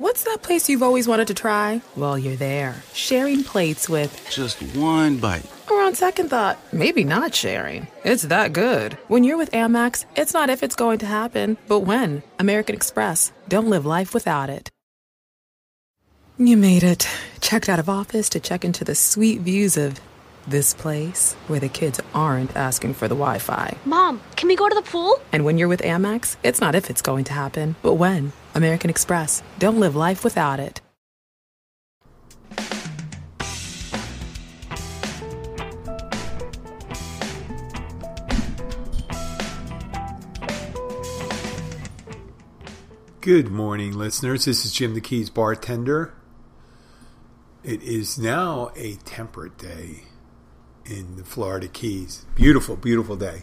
What's that place you've always wanted to try? Well, you're there, sharing plates with Just one bite. Or on second thought, maybe not sharing. It's that good. When you're with Amex, it's not if it's going to happen, but when. American Express. Don't live life without it. You made it. Checked out of office to check into the sweet views of this place where the kids aren't asking for the Wi Fi. Mom, can we go to the pool? And when you're with Amex, it's not if it's going to happen, but when. American Express. Don't live life without it. Good morning, listeners. This is Jim the Keys bartender. It is now a temperate day in the Florida Keys. Beautiful, beautiful day.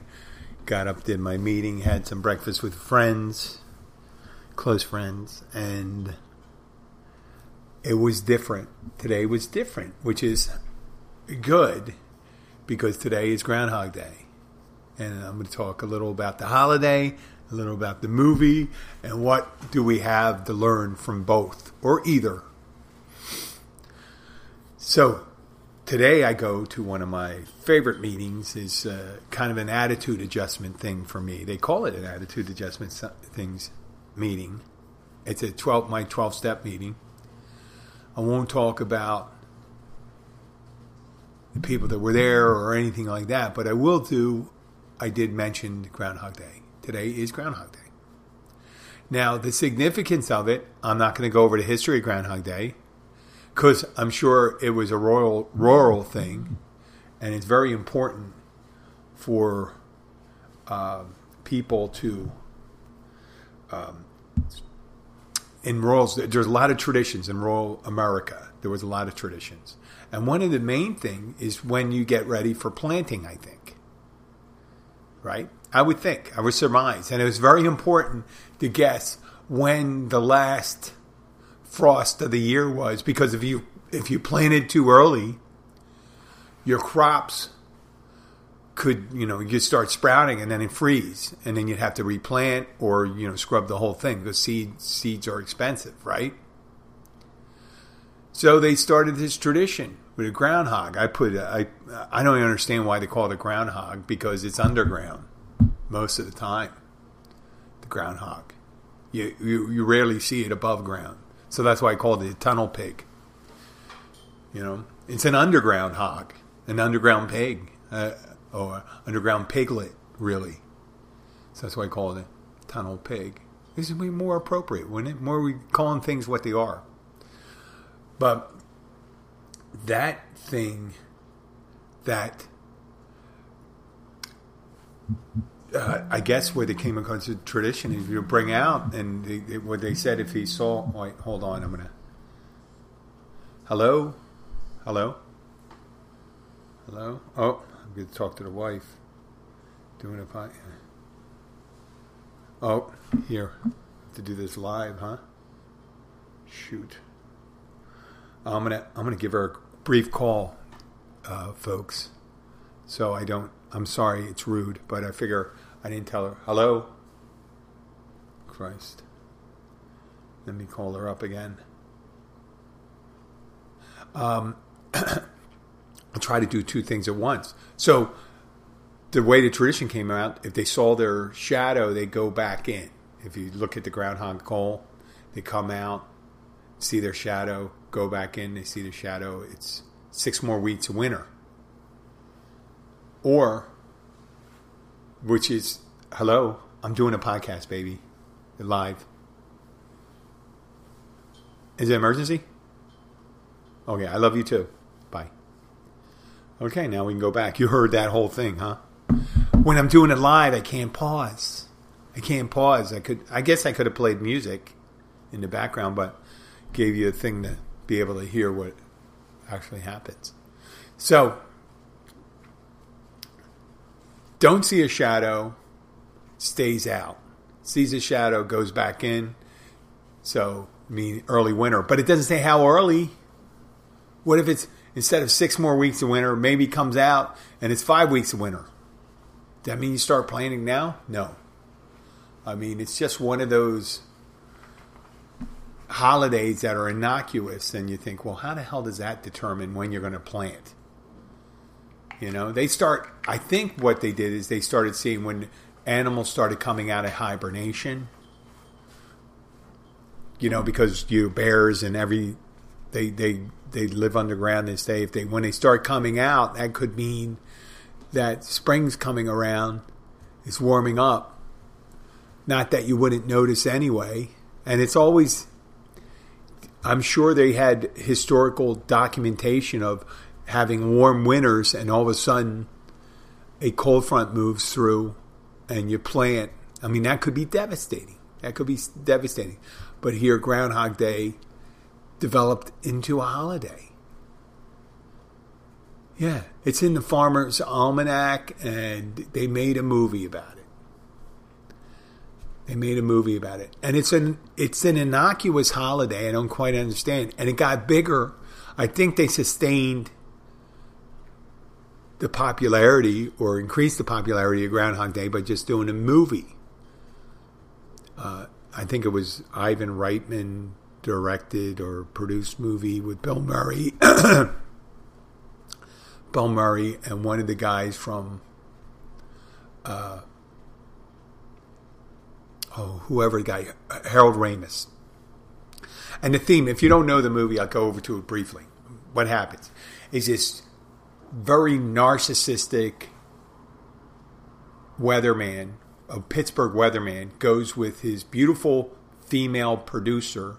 Got up, did my meeting, had some breakfast with friends, close friends, and it was different. Today was different, which is good because today is Groundhog Day. And I'm going to talk a little about the holiday, a little about the movie, and what do we have to learn from both or either. So, today I go to one of my favorite meetings is uh, kind of an attitude adjustment thing for me. They call it an attitude adjustment things meeting. It's a 12 my 12 step meeting. I won't talk about the people that were there or anything like that, but I will do I did mention Groundhog Day. Today is Groundhog Day. Now, the significance of it, I'm not going to go over the history of Groundhog Day because I'm sure it was a royal rural thing, and it's very important for uh, people to. Um, in rural, there's a lot of traditions in rural America. There was a lot of traditions, and one of the main thing is when you get ready for planting. I think, right? I would think, I would surmise, and it was very important to guess when the last frost of the year was because if you if you planted too early, your crops could you know you start sprouting and then it freeze and then you'd have to replant or you know scrub the whole thing because seed seeds are expensive, right? So they started this tradition with a groundhog. I put I I don't understand why they call it a groundhog because it's underground most of the time. The groundhog, you you, you rarely see it above ground, so that's why I called it a tunnel pig. You know, it's an underground hog, an underground pig, uh, or underground piglet, really. So that's why I call it a tunnel pig. This would be more appropriate, wouldn't it? More we calling things what they are. But that thing, that uh, I guess where they came across the tradition is you bring out and they, they, what they said if he saw. Wait, hold on, I'm gonna. Hello, hello, hello. Oh, I'm gonna talk to the wife. Doing a pot. Oh, here to do this live, huh? Shoot. I'm gonna I'm gonna give her a brief call, uh, folks. So I don't I'm sorry, it's rude, but I figure I didn't tell her. Hello? Christ. Let me call her up again. Um, I'll try to do two things at once. So, the way the tradition came out, if they saw their shadow, they go back in. If you look at the groundhog call, they come out, see their shadow, go back in, they see the shadow. It's six more weeks of winter or which is hello i'm doing a podcast baby live is it emergency okay i love you too okay now we can go back you heard that whole thing huh when i'm doing it live i can't pause i can't pause i could i guess i could have played music in the background but gave you a thing to be able to hear what actually happens so don't see a shadow, stays out. Sees a shadow, goes back in. So, I mean, early winter. But it doesn't say how early. What if it's instead of six more weeks of winter, maybe comes out and it's five weeks of winter? Does that mean you start planning now? No. I mean, it's just one of those holidays that are innocuous, and you think, well, how the hell does that determine when you're going to plant? You know, they start. I think what they did is they started seeing when animals started coming out of hibernation. You know, because you bears and every they they they live underground. They stay. If they when they start coming out, that could mean that spring's coming around. It's warming up. Not that you wouldn't notice anyway. And it's always. I'm sure they had historical documentation of having warm winters, and all of a sudden, a cold front moves through, and you plant. I mean, that could be devastating. That could be devastating. But here, Groundhog Day developed into a holiday. Yeah, it's in the Farmer's Almanac, and they made a movie about it. They made a movie about it, and it's an it's an innocuous holiday. I don't quite understand, and it got bigger. I think they sustained the popularity or increased the popularity of Groundhog Day by just doing a movie. Uh, I think it was Ivan Reitman directed or produced movie with Bill Murray. Bill Murray and one of the guys from uh, oh whoever the guy Harold Ramis. And the theme, if you don't know the movie, I'll go over to it briefly. What happens is this very narcissistic weatherman, a Pittsburgh weatherman, goes with his beautiful female producer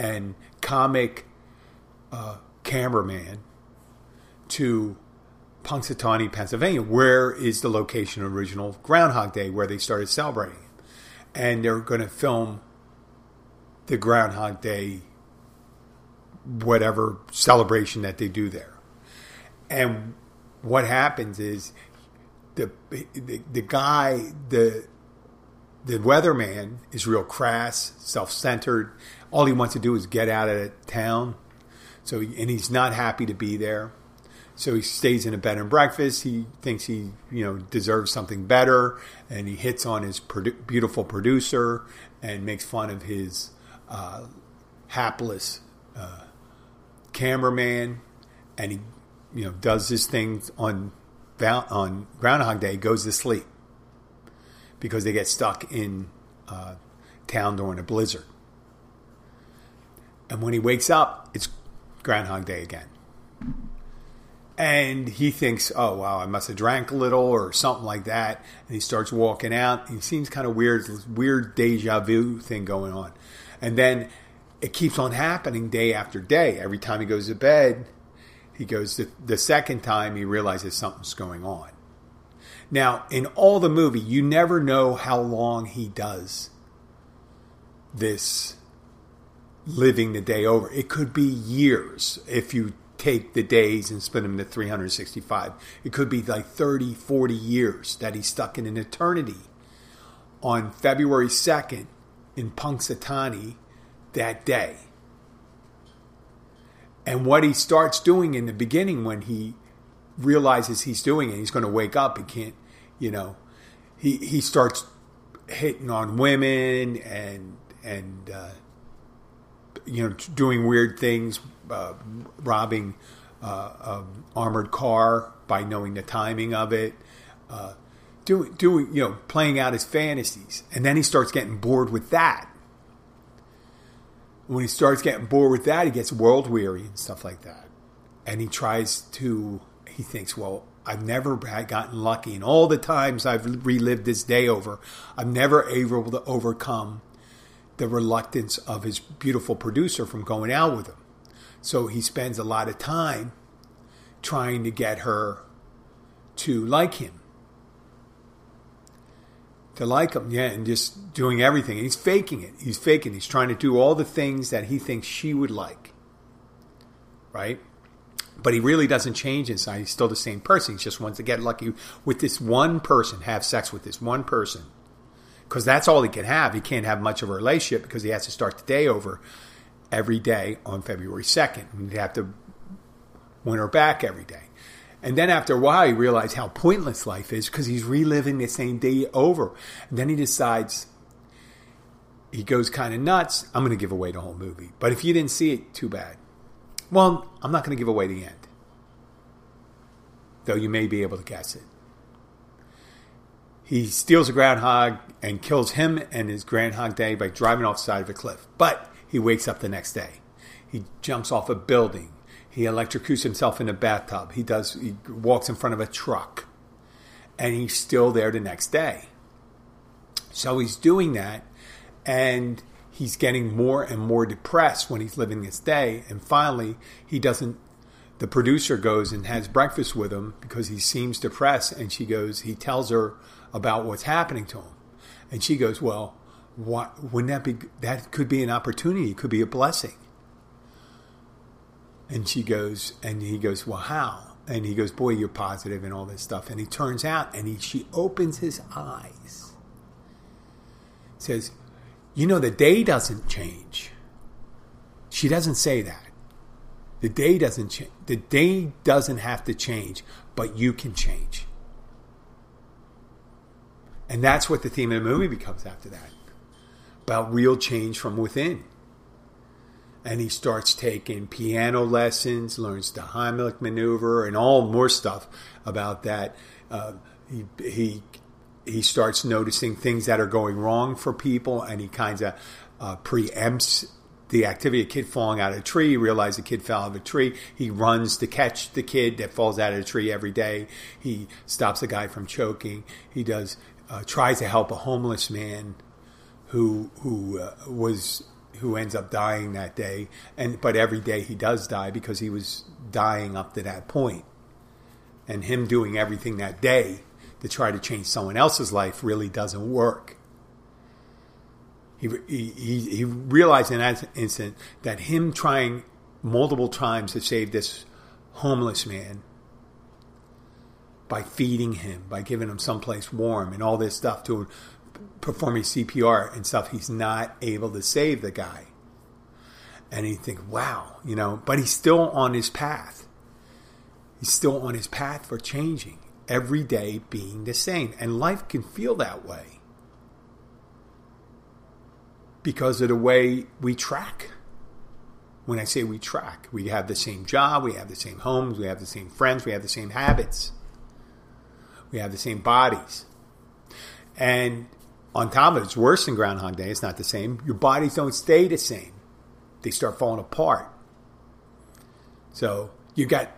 and comic uh, cameraman to Punxsutawney, Pennsylvania, where is the location of original Groundhog Day, where they started celebrating. And they're going to film the Groundhog Day, whatever celebration that they do there. And what happens is the the, the guy, the the weatherman is real crass, self-centered. All he wants to do is get out of town. So, and he's not happy to be there. So he stays in a bed and breakfast. He thinks he, you know, deserves something better, and he hits on his produ- beautiful producer and makes fun of his uh, hapless uh, cameraman, and he, you know, does his thing on on Groundhog Day. Goes to sleep because they get stuck in uh, town during a blizzard, and when he wakes up, it's Groundhog Day again and he thinks, "Oh wow, I must have drank a little or something like that." And he starts walking out. He seems kind of weird, this weird deja vu thing going on, and then it keeps on happening day after day. Every time he goes to bed, he goes to, the second time he realizes something's going on. Now, in all the movie, you never know how long he does this living the day over. It could be years if you take the days and split them into 365. It could be like 30, 40 years that he's stuck in an eternity. On February 2nd in Punxsutawney that day. And what he starts doing in the beginning when he realizes he's doing it, he's going to wake up, he can't, you know, he, he starts hitting on women and, and, uh, you know, doing weird things, uh, robbing uh, an armored car by knowing the timing of it, uh, doing, doing, you know, playing out his fantasies, and then he starts getting bored with that. When he starts getting bored with that, he gets world weary and stuff like that, and he tries to. He thinks, well, I've never gotten lucky, and all the times I've relived this day over, I'm never able to overcome the reluctance of his beautiful producer from going out with him. So he spends a lot of time trying to get her to like him. To like him, yeah, and just doing everything. he's faking it. He's faking. He's trying to do all the things that he thinks she would like. Right? But he really doesn't change inside. He's still the same person. He just wants to get lucky with this one person, have sex with this one person because that's all he can have. He can't have much of a relationship because he has to start the day over every day on February 2nd. And he'd have to win her back every day. And then after a while, he realized how pointless life is because he's reliving the same day over. And then he decides he goes kind of nuts. I'm going to give away the whole movie. But if you didn't see it, too bad. Well, I'm not going to give away the end, though you may be able to guess it. He steals a groundhog and kills him and his Groundhog Day by driving off the side of a cliff. But he wakes up the next day. He jumps off a building. He electrocutes himself in a bathtub. He does. He walks in front of a truck, and he's still there the next day. So he's doing that, and he's getting more and more depressed when he's living this day. And finally, he doesn't. The producer goes and has breakfast with him because he seems depressed, and she goes. He tells her about what's happening to him, and she goes, "Well, what, wouldn't that be? That could be an opportunity. It could be a blessing." And she goes, and he goes, Well, how? And he goes, Boy, you're positive and all this stuff. And he turns out and he, she opens his eyes, says, You know, the day doesn't change. She doesn't say that. The day doesn't change. The day doesn't have to change, but you can change. And that's what the theme of the movie becomes after that about real change from within and he starts taking piano lessons, learns the Heimlich maneuver, and all more stuff about that. Uh, he, he he starts noticing things that are going wrong for people, and he kind of uh, preempts the activity. Of a kid falling out of a tree, he realizes a kid fell out of a tree. He runs to catch the kid that falls out of a tree every day. He stops a guy from choking. He does uh, tries to help a homeless man who who uh, was who ends up dying that day. And but every day he does die because he was dying up to that. And him doing everything that day to try to change someone else's life really doesn't work. He, he, he realized in that instant that him trying multiple times to save this homeless man by feeding him, by giving him someplace warm and all this stuff to performing CPR and stuff, he's not able to save the guy. And you think, wow, you know, but he's still on his path. He's still on his path for changing, every day being the same. And life can feel that way because of the way we track. When I say we track, we have the same job, we have the same homes, we have the same friends, we have the same habits, we have the same bodies. And on top of it, it's worse than Groundhog Day. It's not the same. Your bodies don't stay the same. They start falling apart. So you've got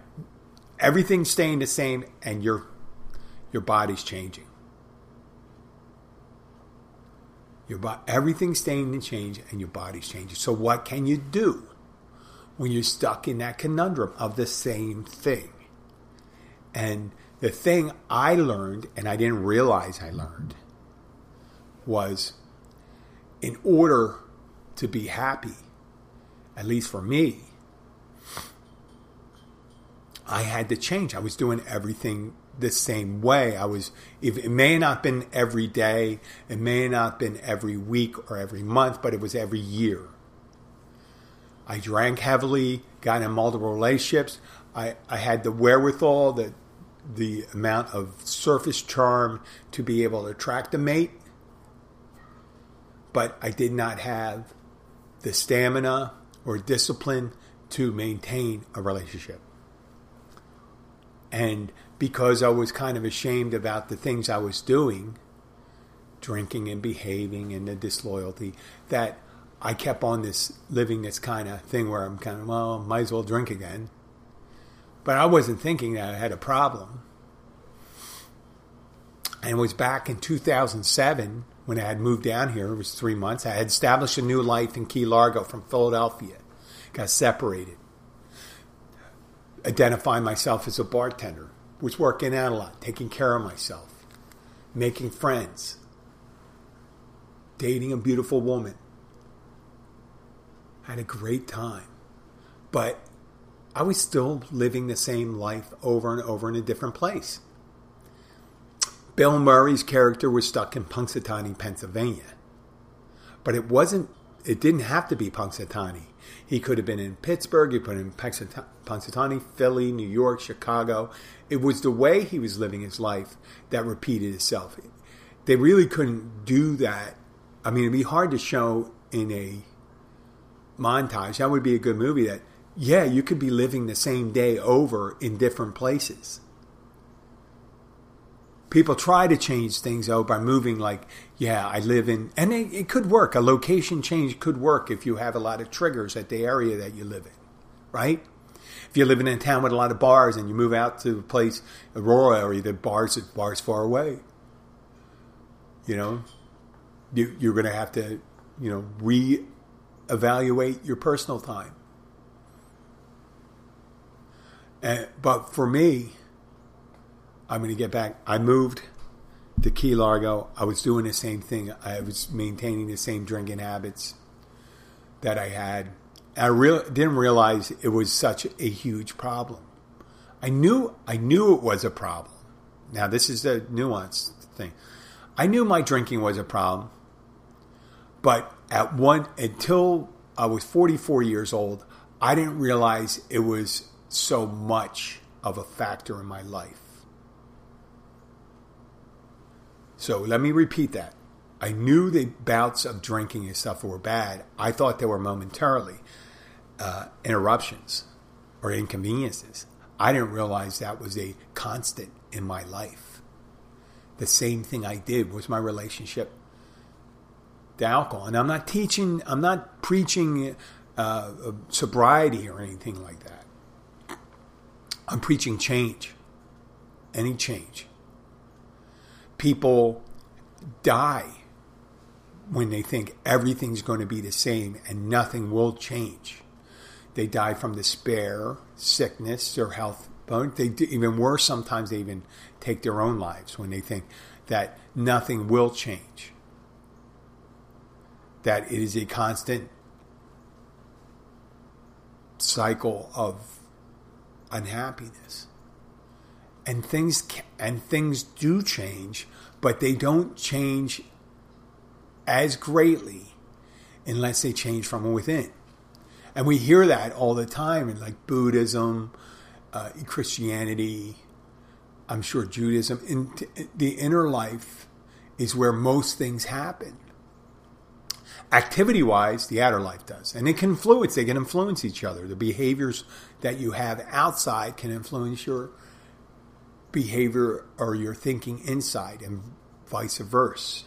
everything staying the same and your your body's changing. Your bo- everything's staying the change and your body's changing. So what can you do when you're stuck in that conundrum of the same thing? And the thing I learned and I didn't realize I learned was in order to be happy, at least for me, I had to change. I was doing everything the same way. I was, it may not have been every day, it may not have been every week or every month, but it was every year. I drank heavily, got in multiple relationships. I, I had the wherewithal, the, the amount of surface charm to be able to attract a mate but I did not have the stamina or discipline to maintain a relationship. And because I was kind of ashamed about the things I was doing, drinking and behaving and the disloyalty, that I kept on this living this kind of thing where I'm kind of, well, might as well drink again. But I wasn't thinking that I had a problem. And it was back in 2007 when I had moved down here. It was three months. I had established a new life in Key Largo from Philadelphia. Got separated. Identifying myself as a bartender. Was working out a lot, taking care of myself, making friends, dating a beautiful woman. Had a great time. But I was still living the same life over and over in a different place. Bill Murray's character was stuck in Punxsutawney, Pennsylvania. But it wasn't, it didn't have to be Punxsutawney. He could have been in Pittsburgh, he could put in Punxsutawney, Philly, New York, Chicago. It was the way he was living his life that repeated itself. They really couldn't do that I mean, it'd be hard to show in a montage. That would be a good movie that, yeah, you could be living the same day over in different places. People try to change things though by moving, like, yeah, I live in, and it, it could work. A location change could work if you have a lot of triggers at the area that you live in, right? If you're living in a town with a lot of bars and you move out to a place, a rural area, the bars bars far away. You know, you, you're going to have to, you know, re-evaluate your personal time. And, but for me, I'm going to get back. I moved to Key Largo. I was doing the same thing. I was maintaining the same drinking habits that I had. I real, didn't realize it was such a huge problem. I knew I knew it was a problem. Now this is the nuanced thing. I knew my drinking was a problem, but at one until I was 44 years old, I didn't realize it was so much of a factor in my life. So let me repeat that. I knew the bouts of drinking and stuff were bad. I thought they were momentarily uh, interruptions or inconveniences. I didn't realize that was a constant in my life. The same thing I did was my relationship to alcohol. And I'm not teaching, I'm not preaching uh, sobriety or anything like that. I'm preaching change, any change people die when they think everything's going to be the same and nothing will change. They die from despair, sickness, or health. They even worse. Sometimes they even take their own lives when they think that nothing will change. That it is a constant cycle of unhappiness and things can, and things do change, but they don't change as greatly unless they change from within. And we hear that all the time in like Buddhism, uh, Christianity, I'm sure Judaism. In the inner life is where most things happen. Activity wise, the outer life does. And it can influence, they can influence each other. The behaviors that you have outside can influence your behavior or your thinking inside and vice versa.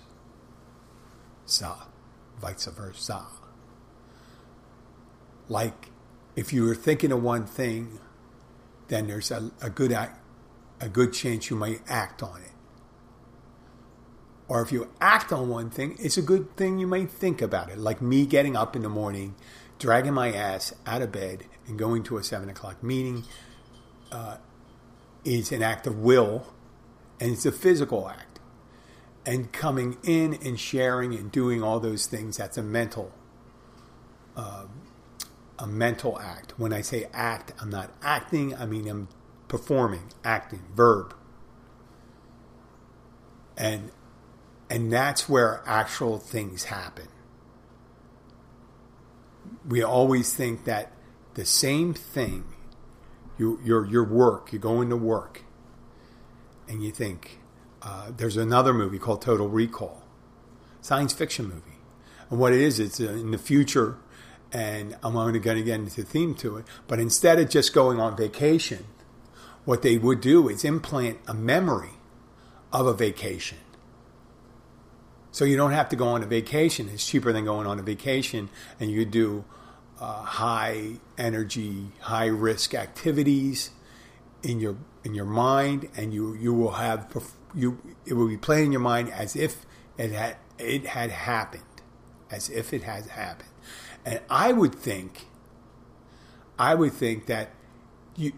Sa, vice versa. Like if you are thinking of one thing, then there's a, a good act, a good chance you might act on it. Or if you act on one thing, it's a good thing you might think about it. Like me getting up in the morning, dragging my ass out of bed, and going to a seven o'clock meeting. Uh, is an act of will and it's a physical act. And coming in and sharing and doing all those things, that's a mental, uh, a mental act. When I say act, I'm not acting, I mean I'm performing, acting, verb. And and that's where actual things happen. We always think that the same thing you, your your work. You go into work, and you think uh, there's another movie called Total Recall, science fiction movie, and what it is, it's uh, in the future, and I'm only going to get into the theme to it. But instead of just going on vacation, what they would do is implant a memory of a vacation. So you don't have to go on a vacation. It's cheaper than going on a vacation, and you do uh, high energy, high risk activities in your in your mind, and you you will have you it will be playing in your mind as if it had it had happened, as if it has happened, and I would think, I would think that you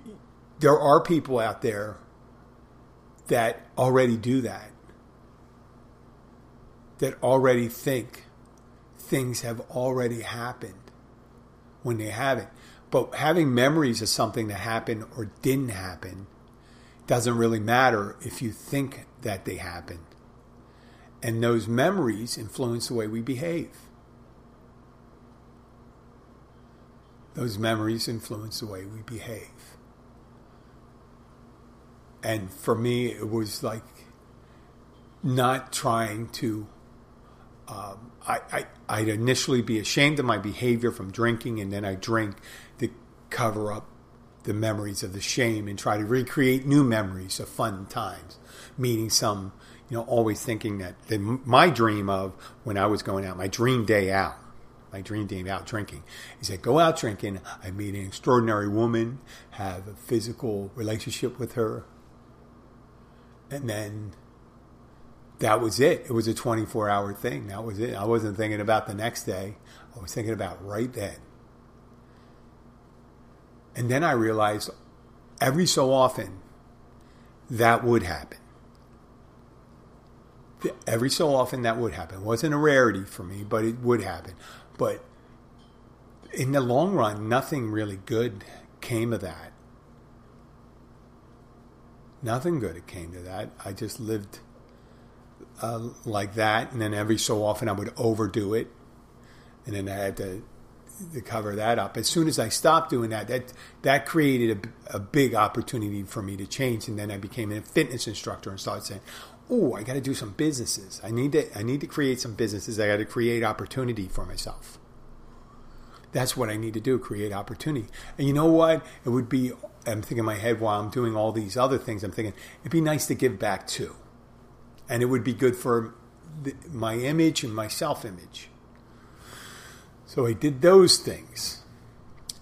there are people out there that already do that, that already think things have already happened when they haven't. But having memories of something that happened or didn't happen doesn't really matter if you think that they happened. And those memories influence the way we behave. Those memories influence the way we behave. And for me, it was like not trying to um, I, I, I'd initially be ashamed of my behavior from drinking, and then I drink to cover up the memories of the shame and try to recreate new memories of fun times, meeting some, you know, always thinking that my dream of when I was going out, my dream day out, my dream day out drinking, is that go out drinking, I meet an extraordinary woman, have a physical relationship with her, and then that was it. It was a 24 hour thing. That was it. I wasn't thinking about the next day. I was thinking about right then. And then I realized every so often that would happen. Every so often that would happen. It wasn't a rarity for me, but it would happen. But in the long run, nothing really good came of that. Nothing good came to that. I just lived uh, like that, and then every so often I would overdo it, and then I had to to cover that up. As soon as I stopped doing that, that that created a, a big opportunity for me to change. And then I became a fitness instructor and started saying, "Oh, I got to do some businesses. I need to I need to create some businesses. I got to create opportunity for myself. That's what I need to do: create opportunity. And you know what? It would be. I'm thinking in my head while I'm doing all these other things. I'm thinking it'd be nice to give back too, and it would be good for the, my image and my self image." So I did those things.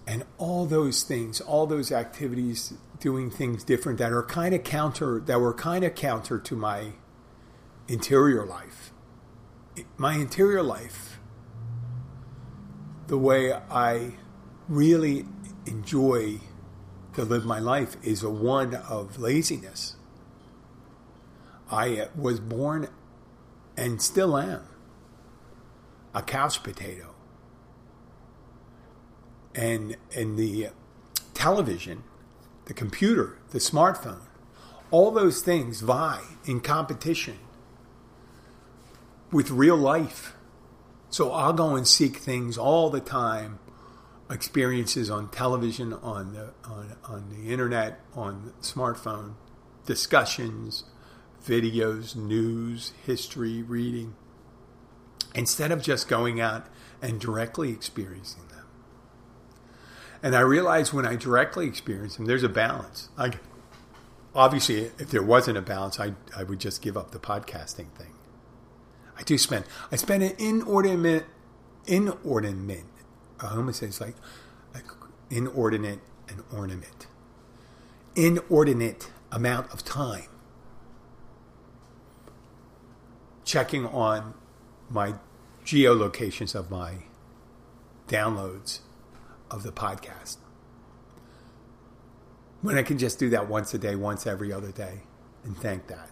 And all those things, all those activities, doing things different that are kind of counter, that were kind of counter to my interior life. My interior life, the way I really enjoy to live my life is a one of laziness. I was born and still am a couch potato and and the television, the computer, the smartphone, all those things vie in competition with real life. So I'll go and seek things all the time, experiences on television, on the on, on the internet, on the smartphone, discussions, videos, news, history, reading, instead of just going out and directly experiencing them. and I realized when I directly experience them, there's a balance. I, obviously, if there wasn't a balance, I, I would just give up the podcasting thing. I do spend, I spend an inordinate, inordinate, I almost say it's like, like inordinate and ornament, inordinate amount of time checking on my geolocations of my downloads of the podcast. When I can just do that once a day, once every other day, and thank that.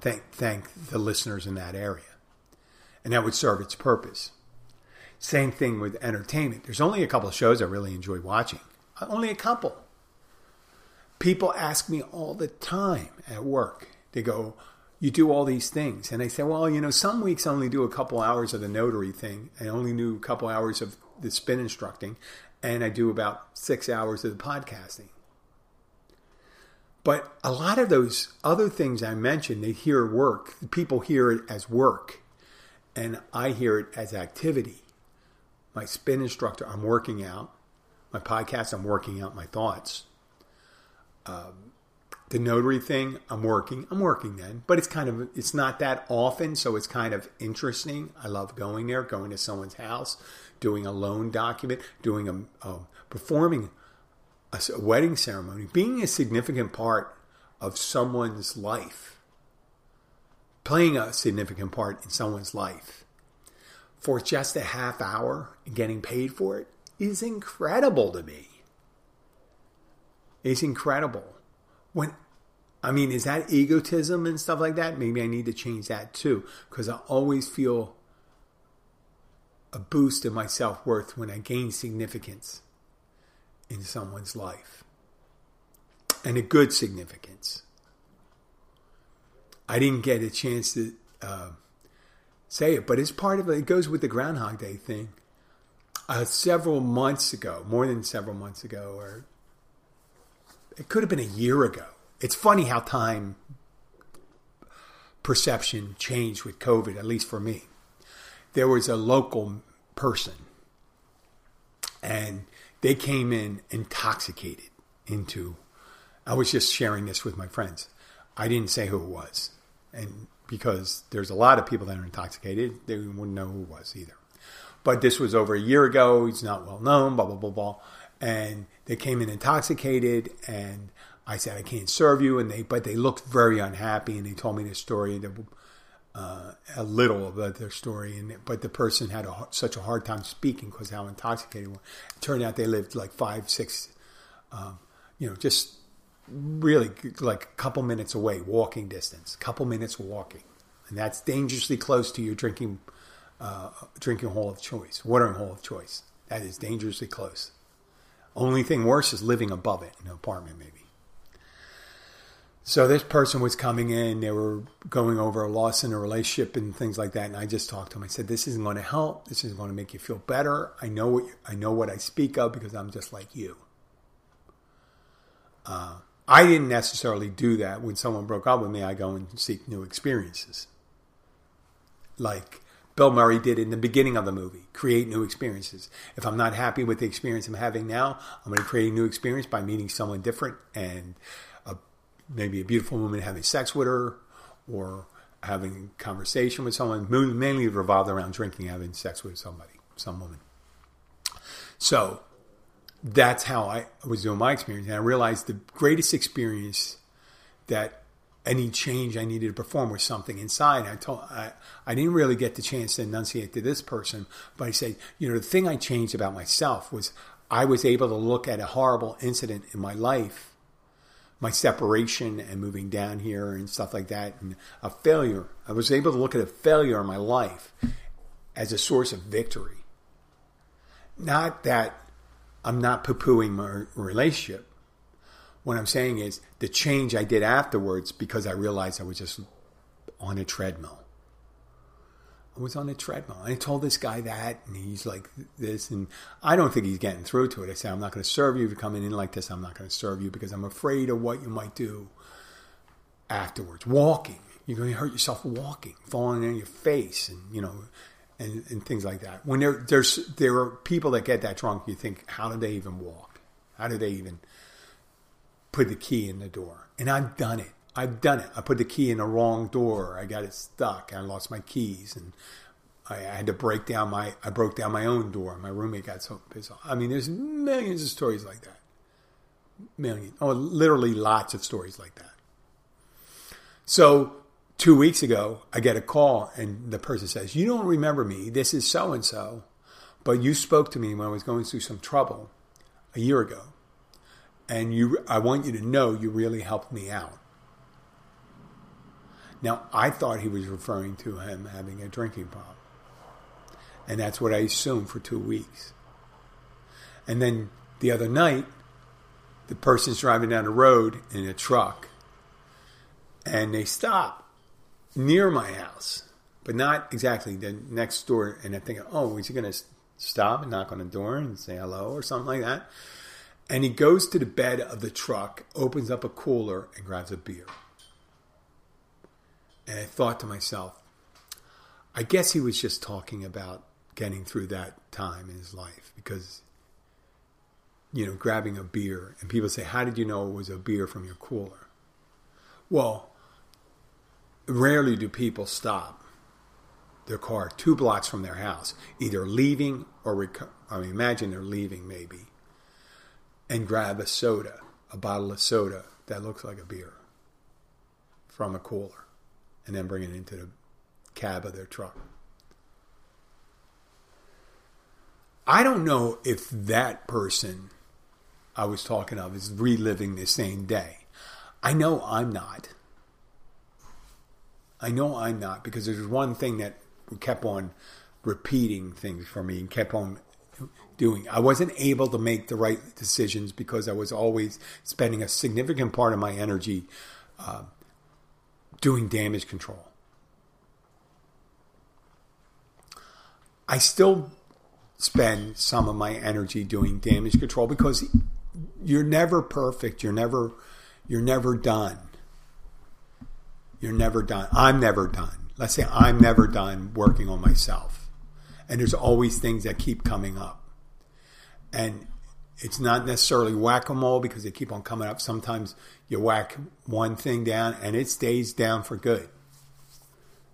Thank thank the listeners in that area. And that would serve its purpose. Same thing with entertainment. There's only a couple of shows I really enjoy watching. Uh, only a couple. People ask me all the time at work. They go, you do all these things. And I say, well, you know, some weeks I only do a couple hours of the notary thing. I only do a couple hours of the spin instructing and I do about six hours of the podcasting. But a lot of those other things I mentioned, they hear work. People hear it as work, and I hear it as activity. My spin instructor, I'm working out. My podcast, I'm working out my thoughts. Um, the notary thing, I'm working. I'm working then, but it's kind of it's not that often, so it's kind of interesting. I love going there, going to someone's house, doing a loan document, doing a, performing a wedding ceremony, being a significant part of someone's life, playing a significant part in someone's life for just a half hour and getting paid for it is incredible to me. It's incredible. When I mean, is that egotism and stuff like that? Maybe I need to change that too because I always feel a boost in my self worth when I gain significance in someone's life and a good significance. I didn't get a chance to uh, say it, but it's part of it. It goes with the Groundhog Day thing. Uh, several months ago, more than several months ago, or it could have been a year ago. It's funny how time perception changed with COVID, at least for me there was a local person, and they came in intoxicated into. I was just sharing this with my friends. I didn't say who it was, and because there's a lot of people that are intoxicated, they wouldn't know who it was either. But this was over a year ago. He's not well known. Blah blah blah blah. And they came in intoxicated, and I said I can't serve you. And they but they looked very unhappy, and they told me this story. Uh, a little about their story, and but the person had a, such a hard time speaking because how intoxicated. Were it turned out they lived like five, six, um, you know, just really like a couple minutes away, walking distance, couple minutes walking, and that's dangerously close to your drinking uh, drinking hole of choice, watering hole of choice. That is dangerously close. Only thing worse is living above it in an apartment, maybe. So this person was coming in. They were going over a loss in a relationship and things like that. And I just talked to him. I said, "This isn't going to help. This isn't going to make you feel better. I know what you, I know what I speak of because I'm just like you." Uh, I didn't necessarily do that when someone broke up with me. I go and seek new experiences, like Bill Murray did in the beginning of the movie create new experiences. If I'm not happy with the experience I'm having now, I'm going to create a new experience by meeting someone different and a, maybe a beautiful woman having sex with her or having a conversation with someone, mainly revolved around drinking, having sex with somebody, some woman. So that's how I was doing my experience. And I realized the greatest experience that any change I needed to perform was something inside. I told I, I didn't really get the chance to enunciate to this person, but I said, you know, the thing I changed about myself was I was able to look at a horrible incident in my life, my separation and moving down here and stuff like that, and a failure. I was able to look at a failure in my life as a source of victory. Not that I'm not poo pooing my relationship. What I'm saying is the change I did afterwards because I realized I was just on a treadmill. I was on a treadmill. I told this guy that, and he's like this, and I don't think he's getting through to it. I say, I'm not going to serve you if you're coming in like this. I'm not going to serve you because I'm afraid of what you might do afterwards. Walking, you're going to hurt yourself walking, falling on your face, and you know, and, and things like that. When there there's there are people that get that drunk, you think, how do they even walk? How do they even put the key in the door? And I've done it. I've done it. I put the key in the wrong door. I got it stuck. I lost my keys, and I, had to break down my. I broke down my own door. My roommate got so pissed off. I mean, there's millions of stories like that. Millions. Oh, literally lots of stories like that. So two weeks ago, I get a call and the person says, You don't remember me. This is so and so, but you spoke to me when I was going through some trouble a year ago. And you, I want you to know you really helped me out. Now, I thought he was referring to him having a drinking problem. And that's what I assumed for two weeks. And then the other night, the person's driving down the road in a truck and they stop near my house, but not exactly the next door. And I think, oh, is he going to stop and knock on the door and say hello or something like that? And he goes to the bed of the truck, opens up a cooler, and grabs a beer. And I thought to myself, I guess he was just talking about getting through that time in his life because, you know, grabbing a beer. And people say, How did you know it was a beer from your cooler? Well, rarely do people stop their car two blocks from their house, either leaving or I mean, imagine they're leaving maybe, and grab a soda, a bottle of soda that looks like a beer from a cooler, and then bring it into the cab of their truck. I don't know if that person I was talking of is reliving the same day. I know I'm not. I know I'm not because there's one thing that kept on repeating things for me and kept on doing. I wasn't able to make the right decisions because I was always spending a significant part of my energy uh, doing damage control. I still spend some of my energy doing damage control because you're never perfect. You're never you're never done. You're never done. I'm never done. Let's say I'm never done working on myself. And there's always things that keep coming up. And it's not necessarily whack a mole because they keep on coming up. Sometimes you whack one thing down and it stays down for good,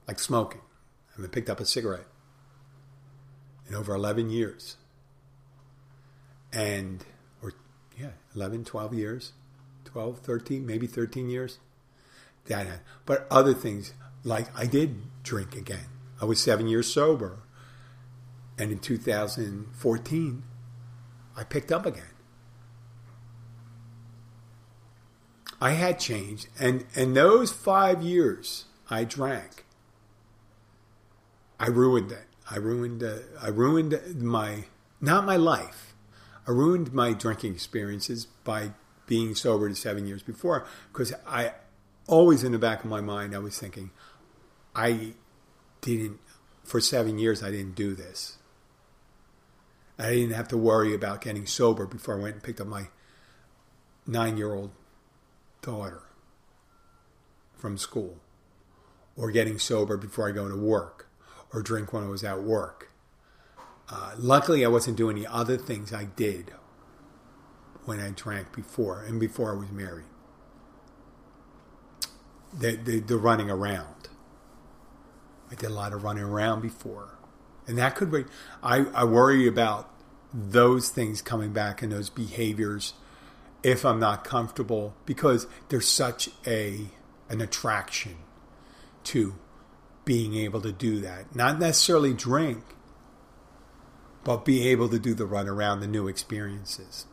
like smoking. I haven't picked up a cigarette in over 11 years. And, or yeah, 11, 12 years, 12, 13, maybe 13 years. That, but other things, like I did drink again. I was seven years sober. And in 2014, I picked up again. I had changed. And, and those five years I drank, I ruined it. I ruined, uh, I ruined my, not my life. I ruined my drinking experiences by being sober to seven years before because I always in the back of my mind I was thinking I didn't for seven years I didn't do this. I didn't have to worry about getting sober before I went and picked up my nine year old daughter from school, or getting sober before I go to work, or drink when I was at work. Uh, luckily, I wasn't doing the other things I did when I drank before and before I was married. The, the, the running around. I did a lot of running around before. And that could be, I, I worry about those things coming back and those behaviors if I'm not comfortable because there's such a an attraction to being able to do that. Not necessarily drink, but be able to do the run around the new experiences.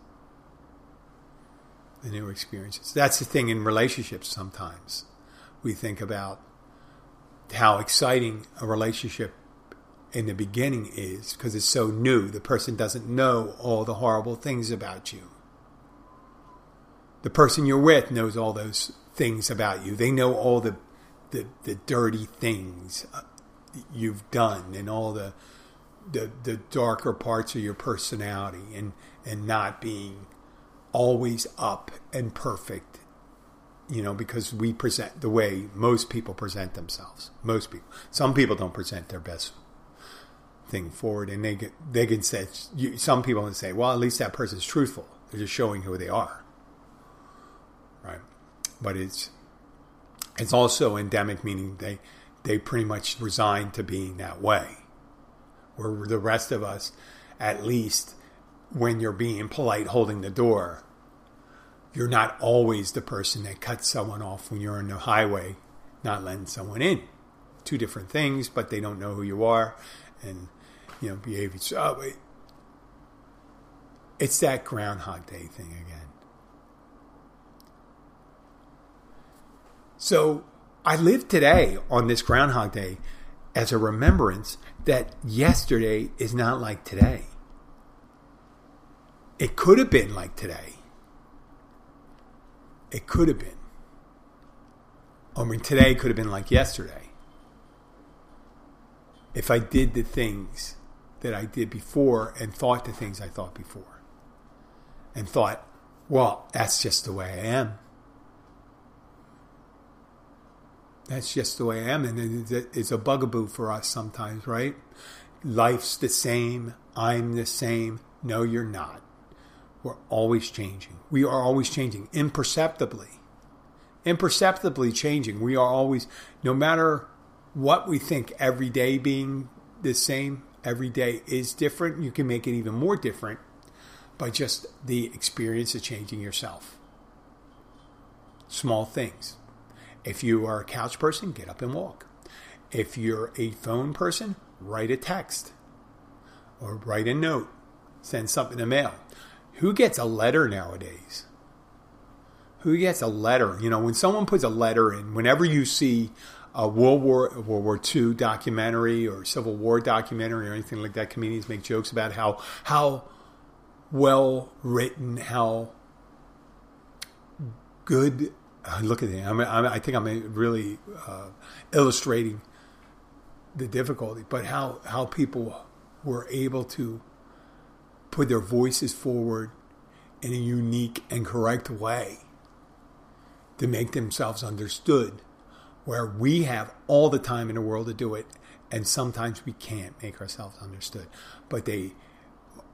The new experiences. That's the thing in relationships sometimes. We think about how exciting a relationship in the beginning is because it's so new. The person doesn't know all the horrible things about you. The person you're with knows all those things about you. They know all the the, the dirty things uh, you've done and all the, the the darker parts of your personality and and not being always up and perfect you know because we present the way most people present themselves most people some people don't present their best thing forward, and they get they can say you, some people can say, well, at least that person's truthful. They're just showing who they are, right? But it's it's also endemic, meaning they they pretty much resign to being that way. Where the rest of us, at least when you're being polite, holding the door, you're not always the person that cuts someone off when you're on the highway, not letting someone in. Two different things, but they don't know who you are, and you know, behavior. So, uh, it's that Groundhog Day thing again. So I live today on this Groundhog Day as a remembrance that yesterday is not like today. It could have been like today. It could have been. I mean, today could have been like yesterday. If I did the things that I did before and thought the things I thought before. And thought, well, that's just the way I am. That's just the way I am. And it's a bugaboo for us sometimes, right? Life's the same. I'm the same. No, you're not. We're always changing. We are always changing imperceptibly. Imperceptibly changing. We are always, no matter what we think every day being the same, every day is different. You can make it even more different by just the experience of changing yourself. Small things. If you are a couch person, get up and walk. If you're a phone person, write a text or write a note, send something in the mail. Who gets a letter nowadays? Who gets a letter? You know, when someone puts a letter in, whenever you see a World War World War II documentary or Civil War documentary or anything like that. Comedians make jokes about how how well written, how good. Uh, look at it. I'm, I'm, i think I'm really uh, illustrating the difficulty, but how how people were able to put their voices forward in a unique and correct way to make themselves understood where we have all the time in the world to do it and sometimes we can't make ourselves understood. But they,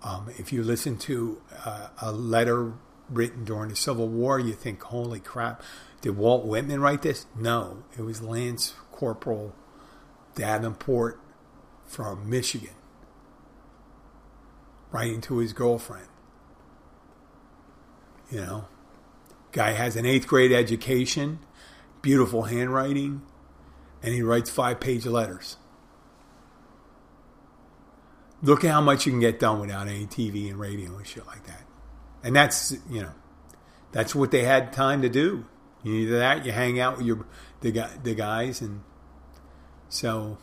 um, if you listen to uh, a letter written during the Civil War, you think, holy crap, did Walt Whitman write this? No, it was Lance Corporal Davenport from Michigan writing to his girlfriend. You know, guy has an eighth grade education, beautiful handwriting, and he writes five page letters. Look at how much you can get done without any TV and radio and shit like that. And that's, you know, that's what they had time to do. You either that, you hang out with your the the guys, and so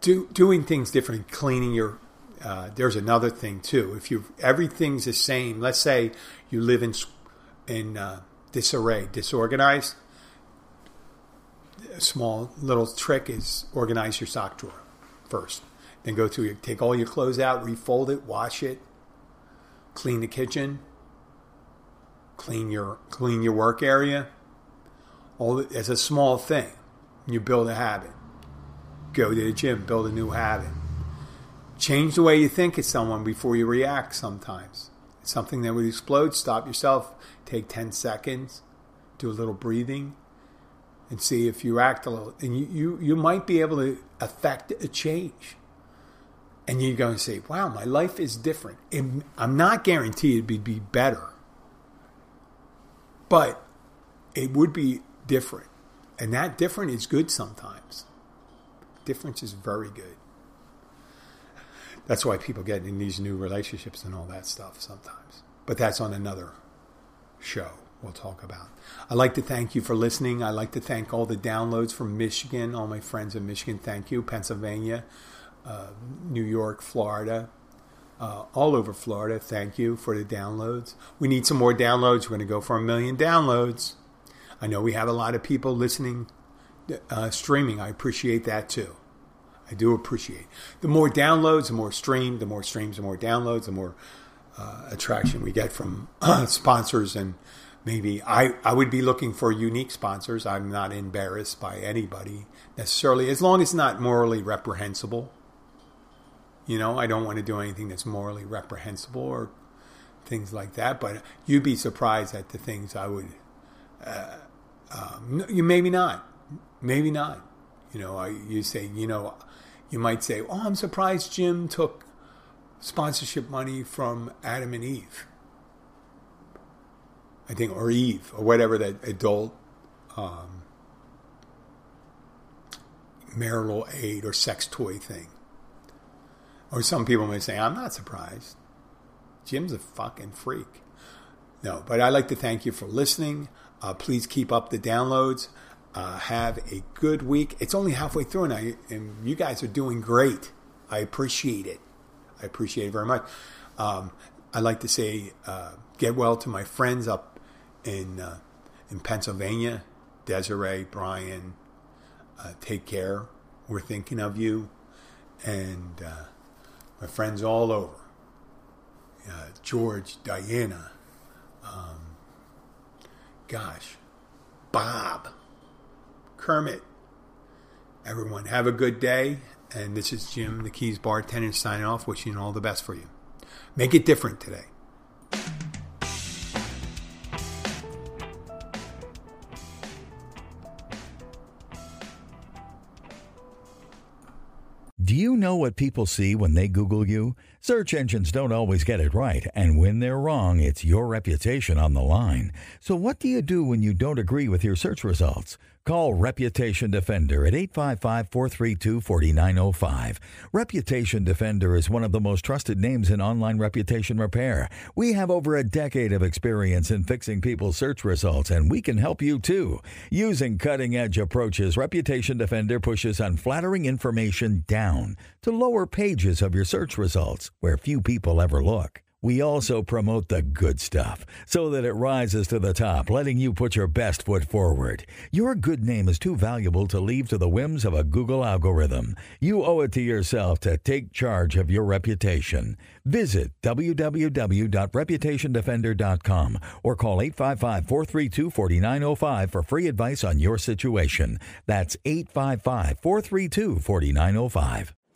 do, doing things different, cleaning your. Uh, there's another thing too. If you everything's the same, let's say you live in in uh, disarray, disorganized. Small little trick is organize your sock drawer first. Then go through, take all your clothes out, refold it, wash it, clean the kitchen, clean your clean your work area. All as a small thing, you build a habit. Go to the gym, build a new habit. Change the way you think of someone before you react. Sometimes it's something that would explode. Stop yourself. Take ten seconds. Do a little breathing, and see if you act a little. And you you, you might be able to affect a change and you're going to say, wow, my life is different. I'm not guaranteed it'd be better, but it would be different. And that different is good sometimes. Difference is very good. That's why people get in these new relationships and all that stuff sometimes. But that's on another show we'll talk about. I'd like to thank you for listening. I'd like to thank all the downloads from Michigan, all my friends in Michigan. Thank you. Pennsylvania, uh, New York, Florida, uh, all over Florida. Thank you for the downloads. We need some more downloads. We're going to go for a million downloads. I know we have a lot of people listening, uh, streaming. I appreciate that too. I do appreciate. The more downloads, the more stream, the more streams, the more downloads, the more uh, attraction we get from sponsors and maybe I, I would be looking for unique sponsors. I'm not embarrassed by anybody necessarily, as long as it's not morally reprehensible. You know, I don't want to do anything that's morally reprehensible or things like that. But you'd be surprised at the things I would. Uh, um, you maybe not, maybe not. You know, I, you say, you know, you might say, "Oh, I'm surprised Jim took sponsorship money from Adam and Eve." I think, or Eve, or whatever that adult um, marital aid or sex toy thing. Or some people may say, I'm not surprised. Jim's a fucking freak. No, but I'd like to thank you for listening. Uh, please keep up the downloads. Uh, have a good week. It's only halfway through, and, I, and you guys are doing great. I appreciate it. I appreciate it very much. Um, I'd like to say uh, get well to my friends up in uh, in Pennsylvania, Desiree, Brian. Uh, take care. We're thinking of you, and uh, my friends all over. Uh, George, Diana, um, gosh, Bob, Kermit. Everyone, have a good day. And this is Jim, the Keys bartender, signing off, wishing all the best for you. Make it different today. Do you know what people see when they Google you? Search engines don't always get it right, and when they're wrong, it's your reputation on the line. So, what do you do when you don't agree with your search results? Call Reputation Defender at 855 432 4905. Reputation Defender is one of the most trusted names in online reputation repair. We have over a decade of experience in fixing people's search results, and we can help you too. Using cutting edge approaches, Reputation Defender pushes unflattering information down to lower pages of your search results where few people ever look. We also promote the good stuff so that it rises to the top, letting you put your best foot forward. Your good name is too valuable to leave to the whims of a Google algorithm. You owe it to yourself to take charge of your reputation. Visit www.reputationdefender.com or call 855 432 4905 for free advice on your situation. That's 855 432 4905.